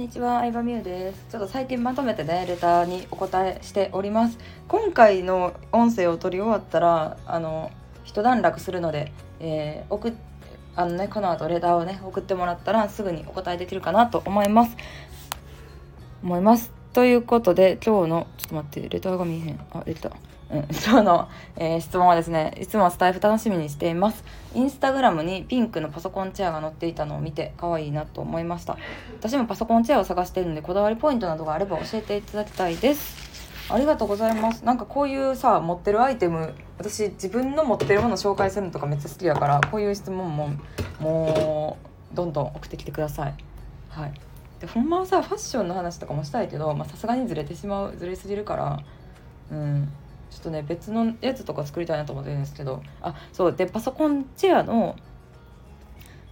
んにちは、相葉美優です。ちょっと最近まとめてね、レターにお答えしております。今回の音声を取り終わったら、あの、一段落するので、えー、送あのね、この後レターをね、送ってもらったらすぐにお答えできるかなと思います。思います。ということで、今日の、ちょっと待って、レターが見えへん。あ、出た。うん、今日の、えー質問はですねいつもスタイフ楽しみにしています。インスタグラムにピンクのパソコンチェアが載っていたのを見て可愛いなと思いました。私もパソコンチェアを探しているのでこだわりポイントなどがあれば教えていただきたいです。ありがとうございます。なんかこういうさ持ってるアイテム私自分の持ってるもの紹介するのとかめっちゃ好きやからこういう質問ももうどんどん送ってきてください。はい。でほんまはさファッションの話とかもしたいけどまさすがにずれてしまうずれすぎるからうん。ちょっとね別のやつとか作りたいなと思ってるんですけど。あそうでパソコンチェアの、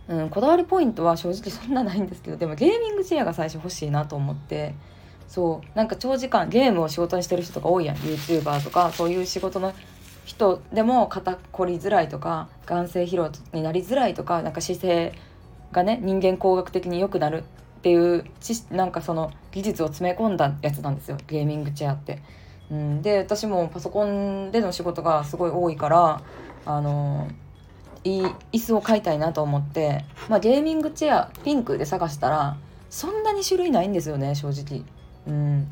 うん、こだわりポイントは正直そんなないんですけどでもゲーミングチェアが最初欲しいなと思って。そうなんか長時間ゲームを仕事にしてる人とか多いやん。YouTuber とかそういう仕事の人でも肩こりづらいとか眼性疲労になりづらいとかなんか姿勢がね人間工学的に良くなるっていうなんかその技術を詰め込んだやつなんですよ。ゲーミングチェアって。うん、で私もパソコンでの仕事がすごい多いからあのい椅子を買いたいなと思って、まあ、ゲーミングチェアピンクで探したらそんなに種類ないんですよね正直。うん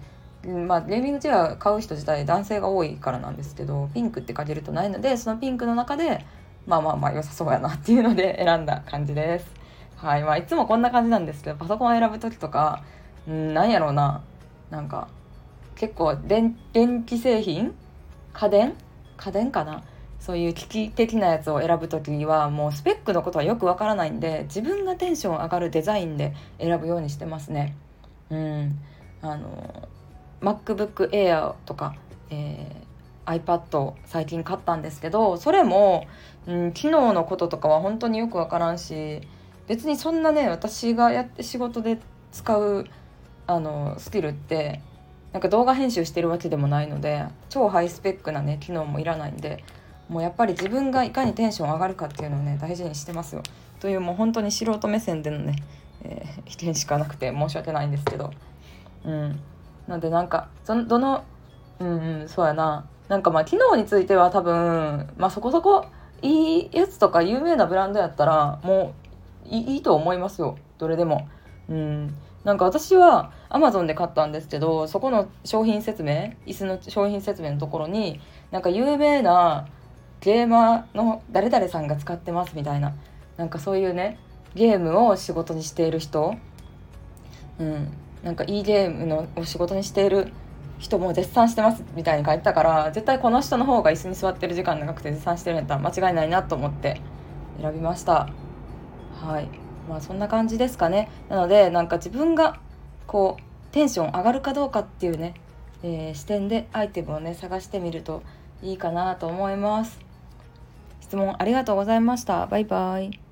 まあ、ゲーミングチェア買う人自体男性が多いからなんですけどピンクって書けるとないのでそのピンクの中でまあまあまあ良さそうやなっていうので選んだ感じです。はいまあ、いつもこんな感じなんですけどパソコンを選ぶ時とか、うん、なんやろうななんか結構電気製品？家電？家電かな？そういう機器的なやつを選ぶ時はもうスペックのことはよくわからないんで自分がテンション上がるデザインで選ぶようにしてますね。うん、あの MacBook Air とか、えー iPad を最近買ったんですけどそれも、うん、機能のこととかは本当によくわからんし別にそんなね私がやって仕事で使うあのスキルってなんか動画編集してるわけでもないので超ハイスペックなね機能もいらないんでもうやっぱり自分がいかにテンション上がるかっていうのをね大事にしてますよ。というもう本当に素人目線でのね、えー意見しかなくて申し訳ないんですけど。うん。なんでなんかそのどのうんうんそうやな。なんかまあ機能については多分まあそこそこいいやつとか有名なブランドやったらもういいいいと思いますよ。どれでも。うん。なんか私は Amazon で買ったんですけどそこの商品説明椅子の商品説明のところになんか有名なゲーマーの誰々さんが使ってますみたいななんかそういうねゲームを仕事にしている人うんなんかいいゲームのを仕事にしている人も絶賛してますみたいに書いてたから絶対この人の方が椅子に座ってる時間長くて絶賛してるんやったら間違いないなと思って選びました。はい。まあそんな感じですかね。なのでなんか自分がこうテンション上がるかどうかっていうね、えー視点でアイテムをね探してみるといいかなと思います。質問ありがとうございました。バイバイ。